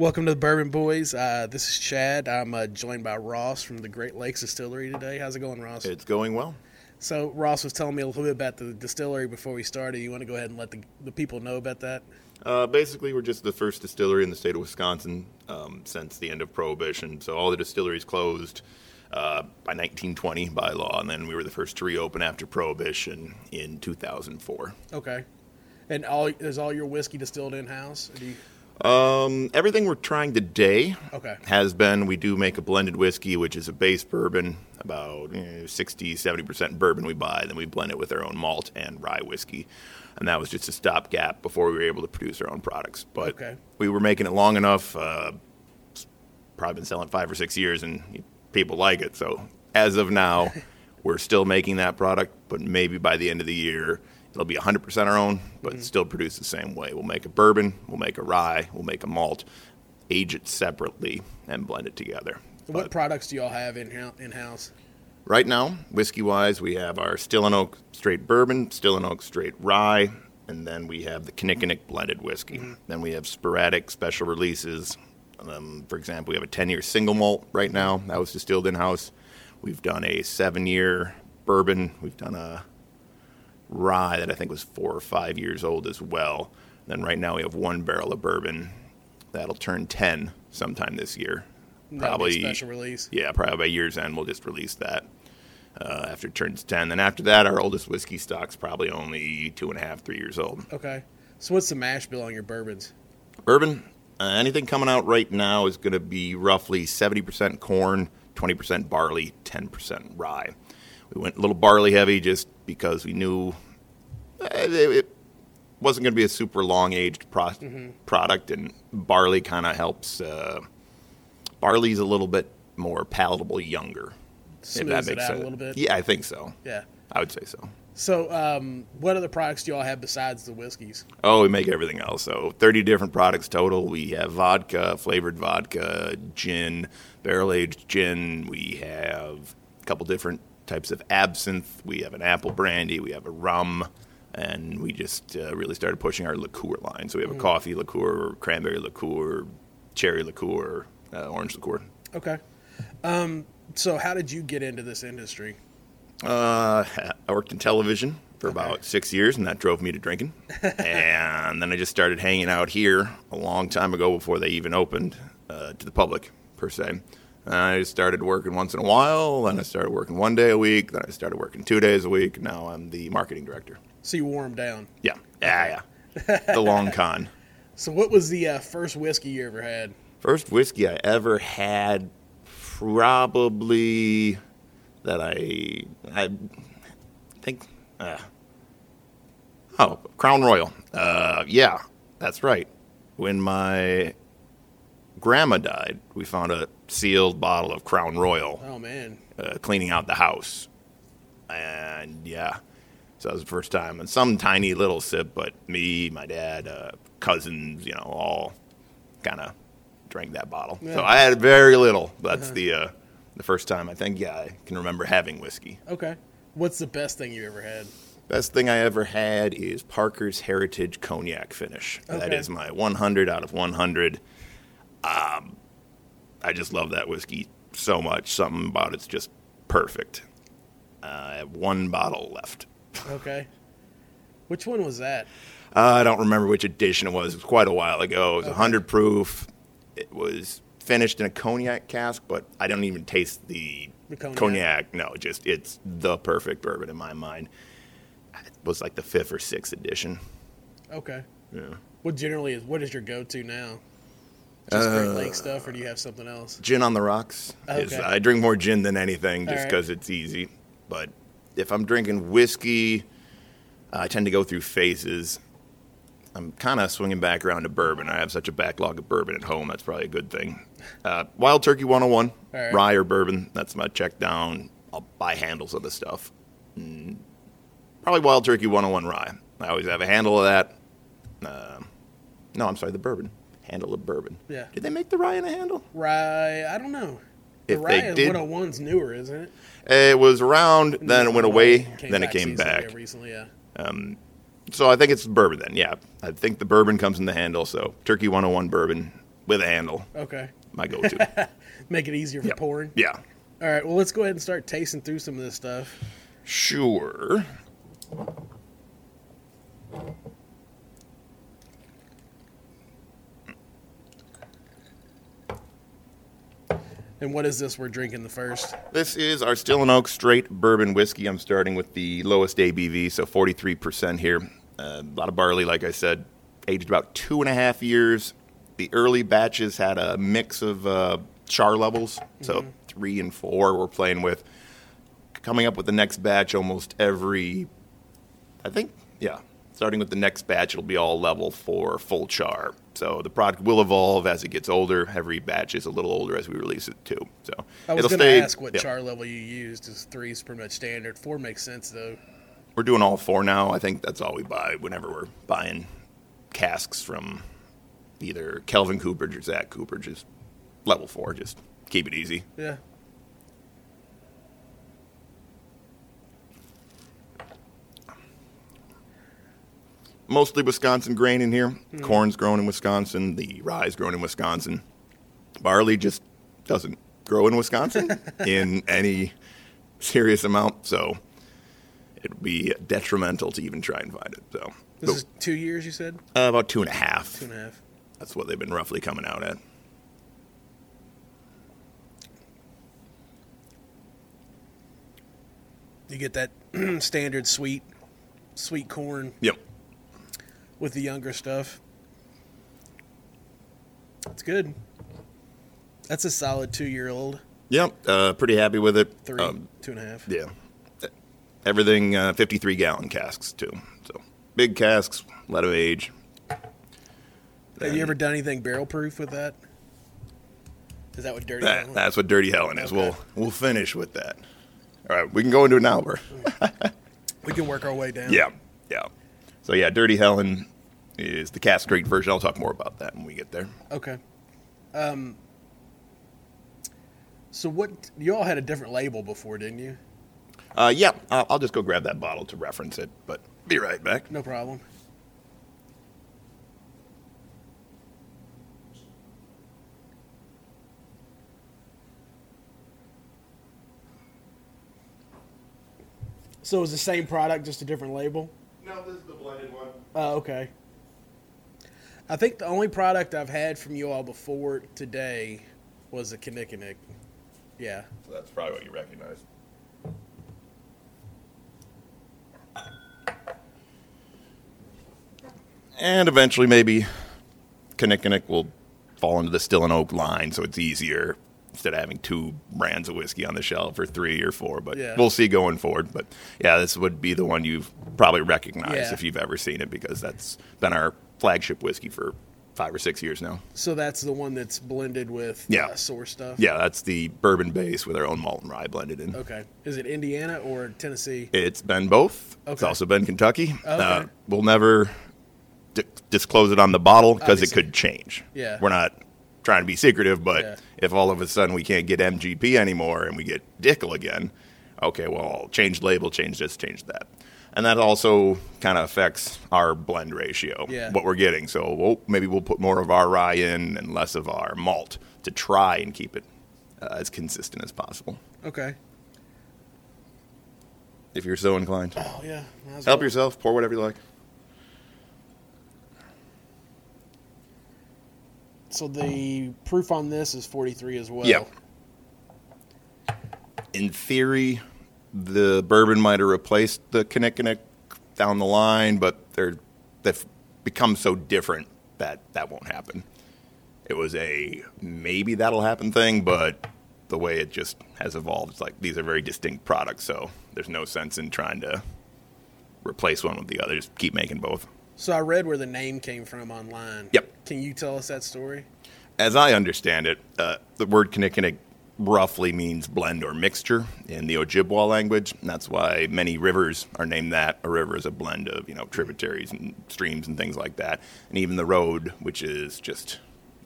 Welcome to the Bourbon Boys. Uh, this is Chad. I'm uh, joined by Ross from the Great Lakes Distillery today. How's it going, Ross? It's going well. So Ross was telling me a little bit about the distillery before we started. You want to go ahead and let the, the people know about that? Uh, basically, we're just the first distillery in the state of Wisconsin um, since the end of Prohibition. So all the distilleries closed uh, by 1920 by law, and then we were the first to reopen after Prohibition in 2004. Okay. And all is all your whiskey distilled in house? You... Um, everything we're trying today Okay. has been we do make a blended whiskey, which is a base bourbon, about eh, 60, 70% bourbon we buy. Then we blend it with our own malt and rye whiskey. And that was just a stopgap before we were able to produce our own products. But Okay. we were making it long enough. Uh, probably been selling five or six years, and people like it. So as of now, we're still making that product, but maybe by the end of the year, it'll be 100% our own, but still produced the same way. We'll make a bourbon, we'll make a rye, we'll make a malt, age it separately, and blend it together. What products do y'all have in in house? right now, whiskey wise, we have our Still and Oak straight bourbon, Still and Oak straight rye, and then we have the Kinnickinnic blended whiskey. Then we have sporadic special releases. Um, for example, we have a 10 year single malt right now that was distilled in house. We've done a seven year bourbon. We've done a rye that I think was four or five years old as well. Then right now we have one barrel of bourbon that'll turn 10 sometime this year. That'll Probably special release. yeah, probably by year's end, we'll just release that uh, after it turns 10. Then after that, our oldest whiskey stock's probably only two and a half, three years old. Okay. So what's the mash bill on your bourbons? Bourbon, uh, anything coming out right now is going to be roughly 70% corn, 20% barley, 10% rye. We went a little barley heavy just because we knew uh, it, wasn't going to be a super long aged pro- product, and barley kind of helps. Uh, barley's a little bit more palatable younger. if Smooths that it makes out a little bit. Yeah, I think so. Yeah. I would say so. So, um, what other products do y'all have besides the whiskeys? Oh, we make everything else. So 30 different products total. We have vodka, flavored vodka, gin, barrel aged gin. We have a couple different types of absinthe. We have an apple brandy. We have a rum. And we just uh, really started pushing our liqueur line. So we have a coffee liqueur, cranberry liqueur, cherry liqueur, uh, orange liqueur. Okay. Um, so, how did you get into this industry? Uh, I worked in television for about six years, and that drove me to drinking. and then I just started hanging out here a long time ago before they even opened uh, to the public, per se. And I started working once in a while, then I started working one day a week, then I started working two days a week. Now I'm the marketing director. So you wore them down. Yeah, yeah, yeah. the long con. So, what was the uh, first whiskey you ever had? First whiskey I ever had, probably that I I think. Uh, oh, Crown Royal. Uh, yeah, that's right. When my grandma died, we found a sealed bottle of Crown Royal Oh man, uh, cleaning out the house, and yeah, so that was the first time. And some tiny little sip, but me, my dad, uh, cousins, you know, all kind of drank that bottle. So I had very little. That's the uh, the first time I think. Yeah, I can remember having whiskey. okay. What's the best thing you ever had? Best thing I ever had is Parker's Heritage Cognac Finish. That Okay. is my 100 out of 100. Um, I just love that whiskey so much. Something about it's just perfect. Uh, I have one bottle left. Okay. Which one was that? Uh, I don't remember which edition it was. It was quite a while ago. It was 100 proof. It was finished in a cognac cask, but I don't even taste the, The cognac. cognac. No, just it's the perfect bourbon in my mind. It was like the fifth or sixth edition. Okay. Yeah. What generally is what is your go to now? Just Great Uh, Lake stuff, or do you have something else? Gin on the rocks. Is, I drink more gin than anything just All right. because it's easy. But if I'm drinking whiskey, I tend to go through phases. I'm kind of swinging back around to bourbon. I have such a backlog of bourbon at home. That's probably a good thing. Uh, Wild Turkey 101, All right. rye or bourbon. That's my check down. I'll buy handles of the stuff. Mm, probably Wild Turkey 101 rye. I always have a handle of that. Uh, no, I'm sorry, the bourbon. Handle of bourbon. Yeah. Did they make the rye in a handle? Rye, I don't know. The If Rye they did- 101's newer, isn't it? It was around, then it went away, then it came seasonally, back. recently. Yeah. Um, So I think it's bourbon then. Yeah, I think the bourbon comes in the handle. So Turkey 101 bourbon, with a handle. Okay. My go-to. Make it easier for Yep. pouring. yeah. All right. Well, let's go ahead and start tasting through some of this stuff. Sure. And what is this we're drinking the first? This is our Still and Oak straight bourbon whiskey. I'm starting with the lowest ABV, so 43% here. Uh, a lot of barley, like I said, aged about two and a half years. The early batches had a mix of uh, char levels, so three and four we're playing with. Coming up with the next batch almost every, I think, yeah, starting with the next batch, it'll be all level four, full char. So the product will evolve as it gets older. Every batch is a little older as we release it too. So I was going to ask what yeah. char level you used. Is three is pretty much standard. Four makes sense though. We're doing all four now. I think that's all we buy whenever we're buying casks from either Kelvin Cooperage or Zach Cooperage. Just level four. Just keep it easy. Yeah. Mostly Wisconsin grain in here. Corn's grown in Wisconsin. The rye's grown in Wisconsin. Barley just doesn't grow in Wisconsin in any serious amount. So it would be detrimental to even try and find it. So This is two years. You said uh, about two and a half. two and a half. That's what they've been roughly coming out at. You get that standard sweet, sweet corn Yep. With the younger stuff. It's good. That's a solid two year old. Yep. Uh, pretty happy with it. Three, Um, two and a half. yeah. Everything uh, 53 gallon casks too. So big casks, let them age. Have you ever done anything barrel proof with that? Is that what dirty? That, Helen- that's what Dirty Helen is. Okay. We'll we'll finish with that. All right, we can go into an. Bro. we can work our way down. yeah, yeah. So yeah, Dirty Helen is the cask straight version. I'll talk more about that when we get there. Okay. Um. So what? You all had a different label before, didn't you? Uh, yeah, I'll, I'll just go grab that bottle to reference it. But be right back. No problem. So it was the same product, just a different label. No, this is the blended one. Oh, okay. I think the only product I've had from you all before today was the Kinnickinnic. Yeah. So that's probably what you recognize. And eventually, maybe Kinnickinnic will fall into the Still and Oak line, so it's easier instead of having two brands of whiskey on the shelf or three or four. But Yeah. we'll see going forward. But yeah, this would be the one you've probably recognized Yeah. if you've ever seen it because that's been our flagship whiskey for five or six years now. So that's the one that's blended with Yeah. uh, source stuff. Yeah, that's the bourbon base with our own malt and rye blended in. Okay. Is it Indiana or Tennessee? It's been both. It's also been Kentucky. Okay. Uh, we'll never di- disclose it on the bottle because it could change. Yeah. We're not trying to be secretive, but Yeah. if all of a sudden we can't get MGP anymore and we get Dickel again, okay, well, change label, change this, change that. And that also kind of affects our blend ratio, Yeah. what we're getting. So we'll, maybe we'll put more of our rye in and less of our malt to try and keep it uh, as consistent as possible, Okay. if you're so inclined. Oh yeah. Help well. yourself, pour whatever you like. So the proof on this is 43 as well. Yeah. In theory, the bourbon might have replaced the Kinnickinnic down the line, but they're they've become so different that that won't happen. It was a maybe that'll happen thing, but the way it just has evolved, it's like these are very distinct products, so there's no sense in trying to replace one with the other. Just keep making both. So I read where the name came from online. Yep. Can you tell us that story? As I understand it, uh, the word Kinnickinnic roughly means blend or mixture in the Ojibwa language. And that's why many rivers are named that. A river is a blend of, you know, tributaries and streams and things like that. And even the road, which is just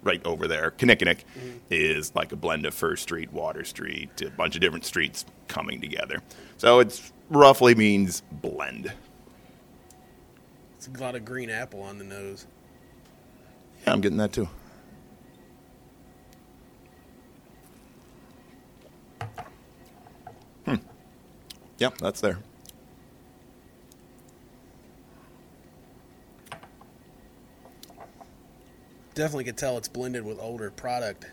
right over there, Kinnickinnic, is like a blend of First Street, Water Street, a bunch of different streets coming together. So it roughly means blend. It's a lot of green apple on the nose. Yeah, I'm getting that too. Hmm. Yeah, that's there. Definitely could tell it's blended with older product.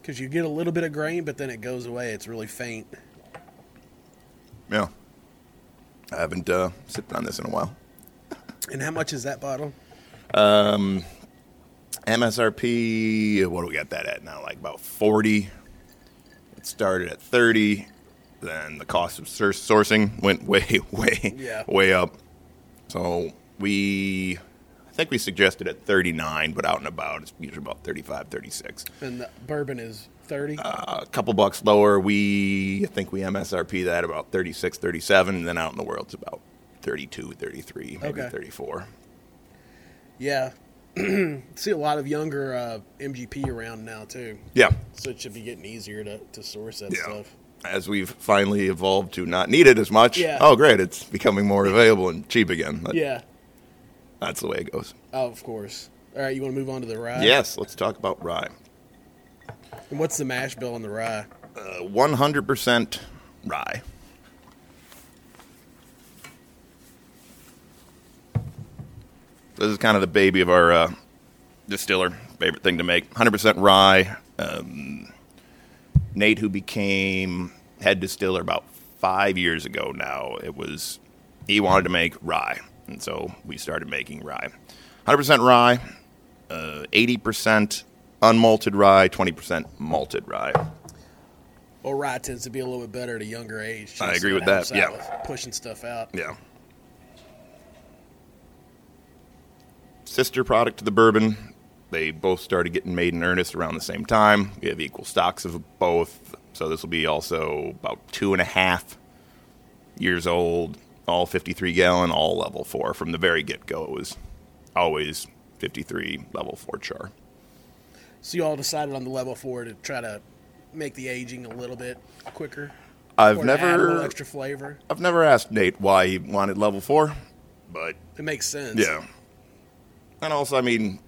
Because you get a little bit of grain, but then it goes away. It's really faint. Yeah. I haven't uh, sipped on this in a while. And how much is that bottle? MSRP, what do we got that at now? Like about 40. It started at 30. Then the cost of sour- sourcing went way, way, Yeah. way up. So we, I think we suggested at 39, but out and about, it's usually about 35, 36. And the bourbon is 30? Uh, a couple bucks lower, we, I think we MSRP that about 36, 37. And then out in the world, it's about 32, 33, maybe Okay. 34. yeah. See a lot of younger uh, MGP around now, too. Yeah. So it should be getting easier to, to source that Yeah. stuff. as we've finally evolved to not need it as much. Yeah. Oh, great! It's becoming more available and cheap again. That- Yeah. that's the way it goes. Oh, of course. All right, you want to move on to the rye? yes, let's talk about rye. And what's the mash bill on the rye? One hundred percent rye. This is kind of the baby of our uh, distiller. Favorite thing to make. Hundred percent rye. Um, Nate, who became head distiller about five years ago now, it was he wanted to make rye, and so we started making rye. Hundred percent rye, uh, eighty percent unmalted rye, twenty percent malted rye. Well, rye tends to be a little bit better at a younger age. I agree with that, yeah. with Pushing stuff out. Yeah. Sister product to the bourbon. They both started getting made in earnest around the same time. We have equal stocks of both. So this will be also about two and a half years old, all 53 gallon, all level four. From the very get go, it was always 53 level four char. So you all decided on the level four to try to make the aging a little bit quicker. I've or to add a little never, extra flavor. I've never asked Nate why he wanted level four, but It makes sense. Yeah. And also, I mean,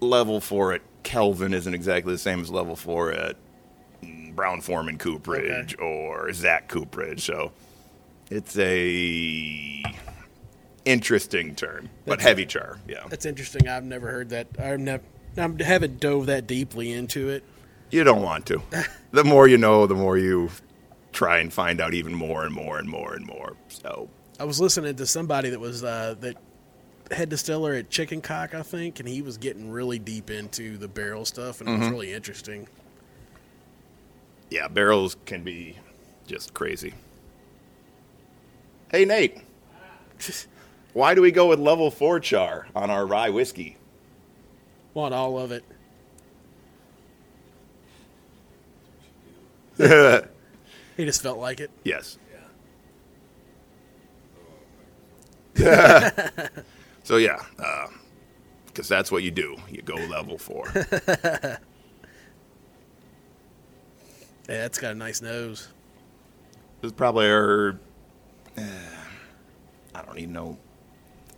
level four at Kelvin isn't exactly the same as level four at Brown-Forman Cooperage or Zach Cooperage. So it's a interesting term, but That's- heavy char. Yeah. That's interesting. I've never heard that. I've never. I haven't dove that deeply into it. You don't want to. the more you know, the more you try and find out even more and more and more and more. So I was listening to somebody that was uh, that head distiller at Chicken Cock, I think, and he was getting really deep into the barrel stuff, and it Mm-hmm. was really interesting. yeah, barrels can be just crazy. Hey, Nate. Why do we go with level four char on our rye whiskey? Want all of it. He just felt like it. Yes. so yeah, because that's what you do. You go level four. Yeah, it's got a nice nose. This is probably our. Uh, I don't even know.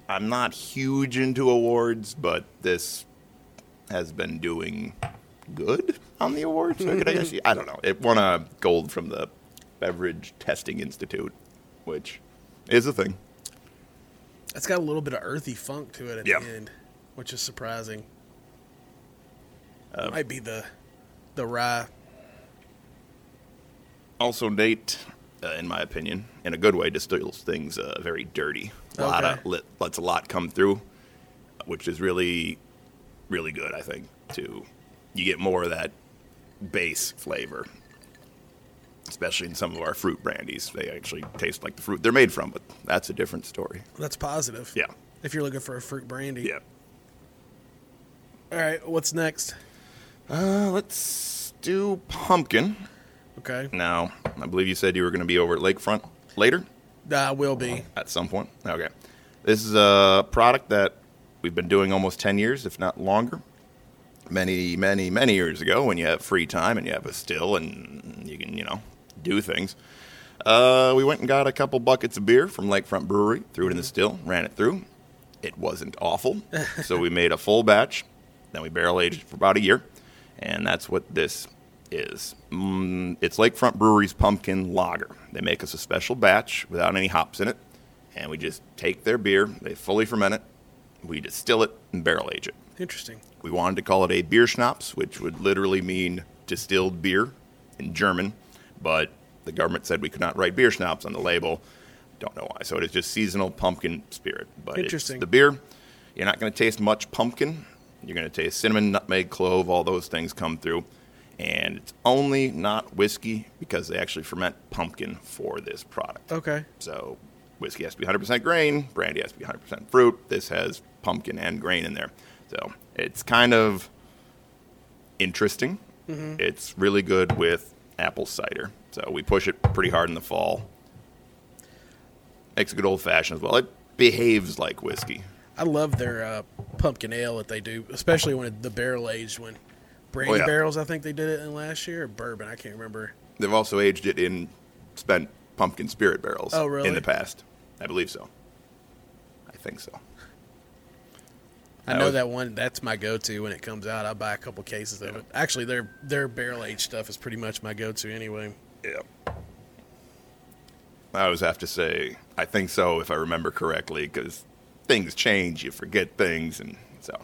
I'm not huge into awards, but this has been doing good on the awards. I could- I guess I don't know. It won a gold from the Beverage Testing Institute, which is a thing. It's got a little bit of earthy funk to it at Yeah. the end, which is surprising. Uh, Might be the the rye. Also, Nate, uh, in my opinion, in a good way, distills things uh, very dirty. A lot of lit, lets a lot come through, which is really, really good. I think to you get more of that base flavor, especially in some of our fruit brandies. They actually taste like the fruit they're made from, but that's a different story. That's positive. Yeah, If you're looking for a fruit brandy. yeah. All right. What's next? Uh, let's do pumpkin. Okay. Now, I believe you said you were going to be over at Lakefront later. I will be. at some point. Okay. This is a product that we've been doing almost 10 years, if not longer. Many, many, many years ago, when you have free time and you have a still and you can, you know, do things. Uh, we went and got a couple buckets of beer from Lakefront Brewery, threw it in the still, ran it through. It wasn't awful. so we made a full batch. Then we barrel aged it for about a year. And that's what this is mm, it's Lakefront Brewery's Pumpkin Lager. They make us a special batch without any hops in it, and we just take their beer, they fully ferment it, we distill it, and barrel age it. Interesting. We wanted to call it a beer schnapps, which would literally mean distilled beer in German, but the government said we could not write beer schnapps on the label. Don't know why. So it is just seasonal pumpkin spirit. But Interesting. The beer. You're not going to taste much pumpkin. You're going to taste cinnamon, nutmeg, clove, all those things come through. And it's only not whiskey because they actually ferment pumpkin for this product. Okay. So whiskey has to be 100% grain, brandy has to be 100% fruit. This has pumpkin and grain in there. So it's kind of interesting. Mm-hmm. It's really good with apple cider. So we push it pretty hard in the fall. Makes a good old fashioned as well. It behaves like whiskey. I love their uh, pumpkin ale that they do, especially when the barrel aged one. Brandy Oh, yeah. barrels, I think they did it in last year, or bourbon, I can't remember. They've also aged it in spent pumpkin spirit barrels Oh, really? in the past. I believe so. I think so. I know was- that one. That's my go-to when it comes out. I buy a couple cases of it. Actually, their their barrel aged stuff is pretty much my go-to anyway. Yeah. I always have to say, I think so if I remember correctly, because things change, you forget things, and so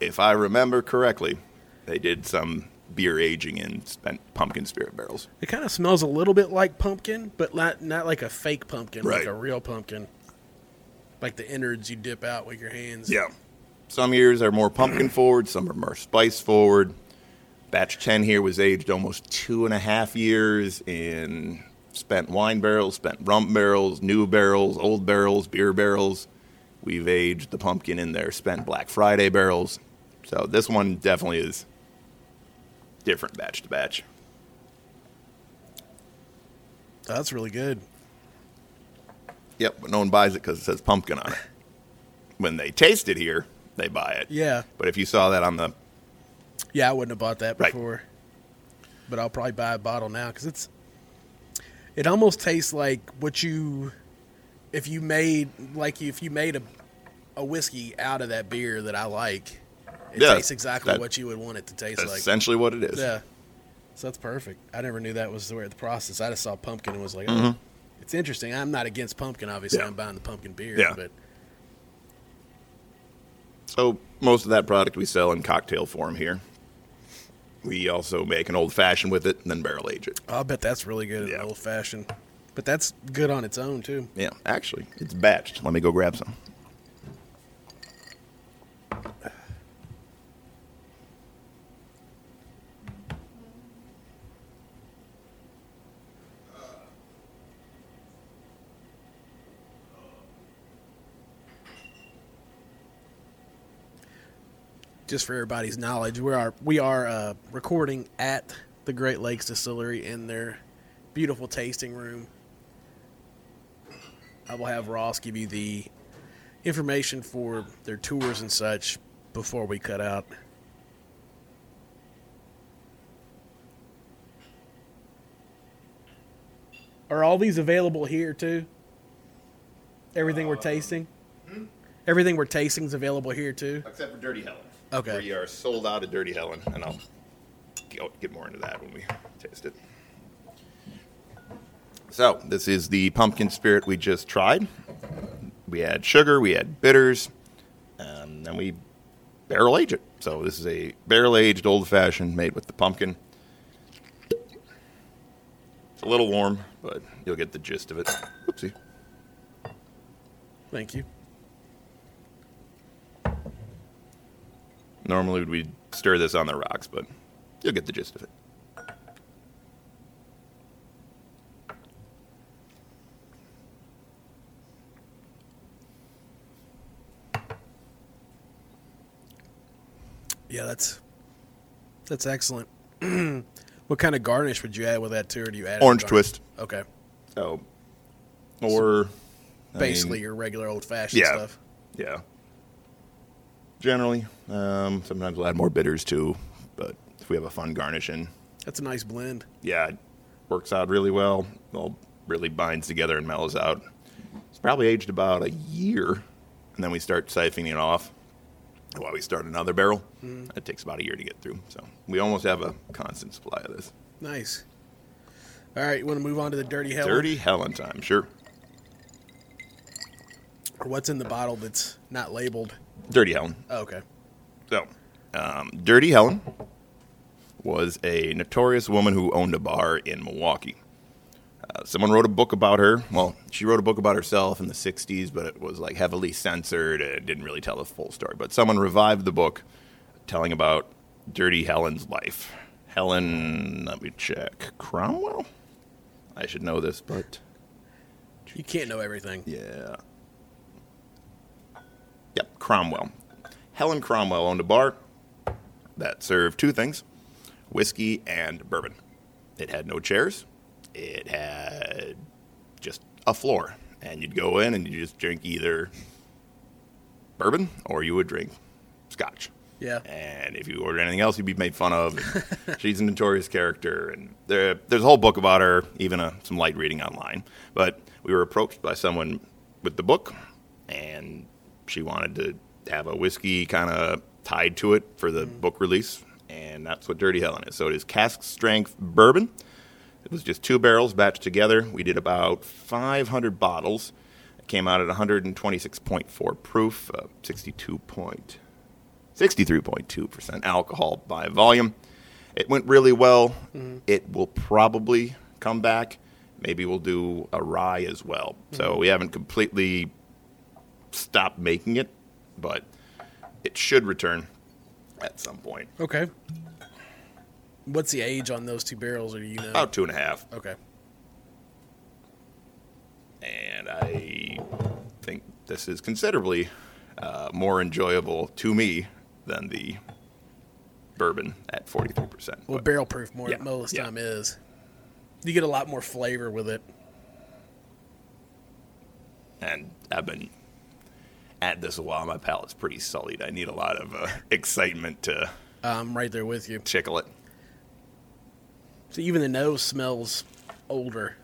if I remember correctly, they did some beer aging in spent pumpkin spirit barrels. It kind of smells a little bit like pumpkin, but not not like a fake pumpkin, like Right. a real pumpkin. Like the innards you dip out with your hands. Yeah. Some years are more pumpkin forward, some are more spice forward. Batch 10 here was aged almost two and a half years in spent wine barrels, spent rum barrels, new barrels, old barrels, beer barrels. We've aged the pumpkin in their spent Black Friday barrels. So this one definitely is different batch to batch. That's really good. Yep, but no one buys it because it says pumpkin on it. When they taste it here, they buy it. Yeah, But if you saw that on the yeah. I wouldn't have bought that Right. before, but I'll probably buy a bottle now because it's. It almost tastes like what you, if you made like if you made a, a whiskey out of that beer that I like, it Yeah, tastes exactly that- what you would want it to taste that's like. essentially what it is. Yeah. So that's perfect. I never knew that was the way the process. I just saw pumpkin and was like, oh, Mhm. it's interesting. I'm not against pumpkin, obviously. Yeah. I'm buying the pumpkin beer, Yeah. but So most of that product we sell in cocktail form here. We also make an old fashioned with it and then barrel age it. I'll bet that's really good Yeah. old fashioned. But that's good on its own too. Yeah, actually, it's batched. Let me go grab some. Just for everybody's knowledge, we are we are uh, recording at the Great Lakes Distillery in their beautiful tasting room. I will have Ross give you the information for their tours and such before we cut out. Are all these available here too? Everything we're tasting? Everything we're tasting is available here too? Except for Dirty Helen. Okay. We are sold out of Dirty Helen, and I'll get more into that when we taste it. So, this is the pumpkin spirit we just tried. We had sugar, we had bitters, um, and then we barrel age it. So, this is a barrel aged old fashioned made with the pumpkin. It's a little warm, but you'll get the gist of it. Oopsie. Thank you. Normally we'd stir this on the rocks, but you'll get the gist of it. Yeah, that's that's excellent. what kind of garnish would you add with that too, or do you add Orange twist. Okay, So, or I basically mean, your regular old fashioned yeah. stuff. yeah. Generally, um, sometimes we'll add more bitters too, but if we have a fun garnish in, That's a nice blend. yeah, it works out really well. All really binds together and mellows out. It's probably aged about a year, and then we start siphoning it off. while we start another barrel. It takes about a year to get through. So we almost have a constant supply of this. Nice. All right, you want to move on to the Dirty Hell? Dirty Helen time, sure. Or what's in the bottle that's not labeled? Dirty Helen. Oh, okay. So, um, Dirty Helen was a notorious woman who owned a bar in Milwaukee. Uh, someone wrote a book about her. Well, she wrote a book about herself in the 60s, but it was like heavily censored and didn't really tell the full story. But someone revived the book telling about Dirty Helen's life. Helen, let me check. Cromwell? I should know this, but You can't know everything. yeah. Yep, Cromwell. Helen Cromwell owned a bar that served two things whiskey and bourbon. It had no chairs, it had just a floor. And you'd go in and you just drink either bourbon or you would drink scotch. Yeah. And if you ordered anything else, you'd be made fun of. She's a notorious character, and there, there's a whole book about her, even a, some light reading online. But we were approached by someone with the book, and she wanted to have a whiskey kind of tied to it for the mm. book release, and that's what Dirty Helen is. So it is cask strength bourbon. It was just two barrels batched together. We did about 500 bottles. It came out at 126.4 proof, uh, 62 point. 63.2% alcohol by volume. It went really well. Mm-hmm. It will probably come back. Maybe we'll do a rye as well. So mm-hmm. we haven't completely stopped making it, but it should return at some point. Okay. What's the age on those two barrels, or do you know? About two and a half. Okay. And I think this is considerably uh, more enjoyable to me than the bourbon at 43%. Well, But- barrel proof more Yeah, most yeah. time is. You get a lot more flavor with it. and I've been at this a while. My palate's pretty sullied. I need a lot of uh, excitement to I'm right there with you. tickle it. So even the nose smells older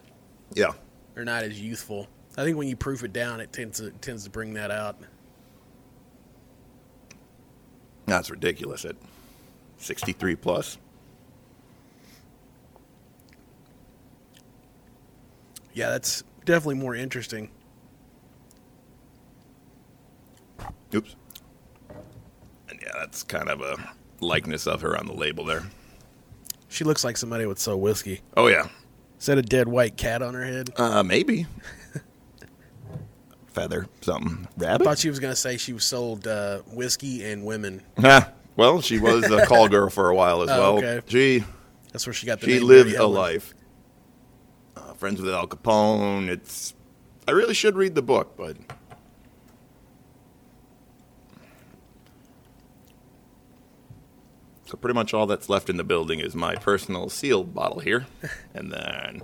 Yeah. or not as youthful. I think when you proof it down, it tends to tends to bring that out. That's ridiculous at 63 plus. Yeah, that's definitely more interesting. Oops. And yeah, that's kind of a likeness of her on the label there. She looks like somebody would sell whiskey. Oh, yeah. Is that a dead white cat on her head? Uh, maybe. Feather, something. I Rabbit? thought she was going to say she was sold uh, whiskey and women. Well, she was a call girl for a while as Oh, well. okay. She That's where she got the she lived a life. Uh, friends with Al Capone. It's. I really should read the book, but so pretty much all that's left in the building is my personal sealed bottle here, and then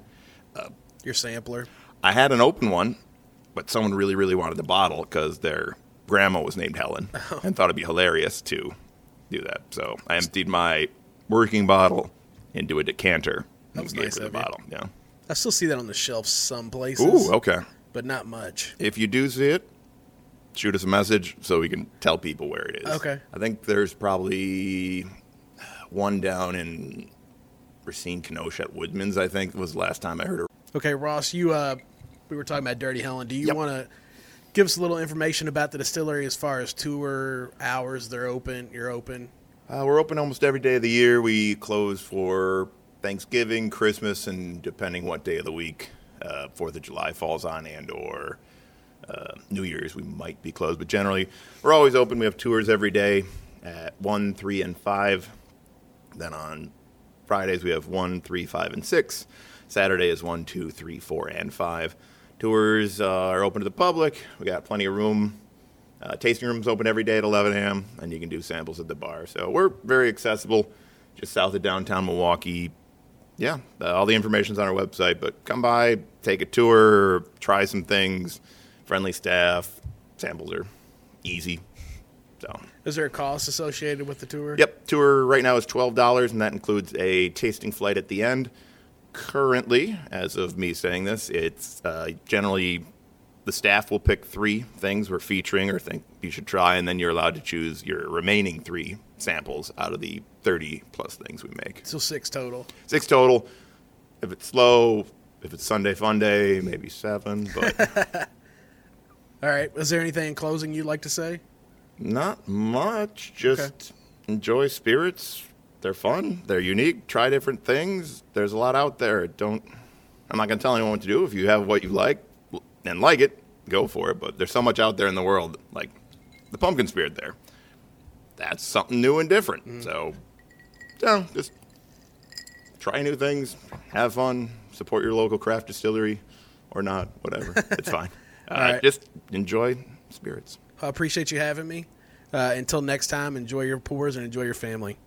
uh, Your sampler. I had an open one, but someone really, really wanted the bottle because their grandma was named Helen oh. and thought it'd be hilarious to do that. So I emptied my working bottle into a decanter that was gave nice her the of you. bottle. Yeah. I still see that on the shelf some places. Ooh, okay. But not much. If you do see it, shoot us a message so we can tell people where it is. Okay. I think there's probably one down in Racine Kenosha at Woodman's. I think was the last time I heard her. Okay, Ross, you uh we were talking about Dirty Helen. Do you Yep. want to give us a little information about the distillery as far as tour hours they're open, you're open? Uh, we're open almost every day of the year. We close for Thanksgiving, Christmas, and depending what day of the week uh, Fourth of July falls on, and or uh, New Year's, we might be closed. But generally, we're always open. We have tours every day at one, three, and five. Then on Fridays we have one, three, five, and six. Saturday is one, two, three, four, and five. Tours uh, are open to the public. We got plenty of room. Uh, tasting rooms open every day at 11 a.m. and you can do samples at the bar. So we're very accessible, just south of downtown Milwaukee. Yeah, uh, all the information's on our website. But come by, take a tour, try some things. Friendly staff, samples are easy. So Is there a cost associated with the tour? Yep, tour right now is twelve dollars, and that includes a tasting flight at the end. Currently, as of me saying this, it's uh, generally the staff will pick three things we're featuring or think you should try, and then you're allowed to choose your remaining three samples out of the 30 plus things we make. So six total. Six total. If it's slow, if it's Sunday fun day, maybe seven, but All right. Is there anything in closing you'd like to say? Not much. Just Okay. enjoy spirits. They're fun. They're unique. Try different things. There's a lot out there. Don't. I'm not going to tell anyone what to do. If you have what you like and like it, go for it. But there's so much out there in the world, like the pumpkin spirit. There, that's something new and different. So, yeah, just try new things, have fun, support your local craft distillery, or not. Whatever, it's fine. Uh, right. Just enjoy spirits. I appreciate you having me. Uh, until next time, enjoy your pours and enjoy your family.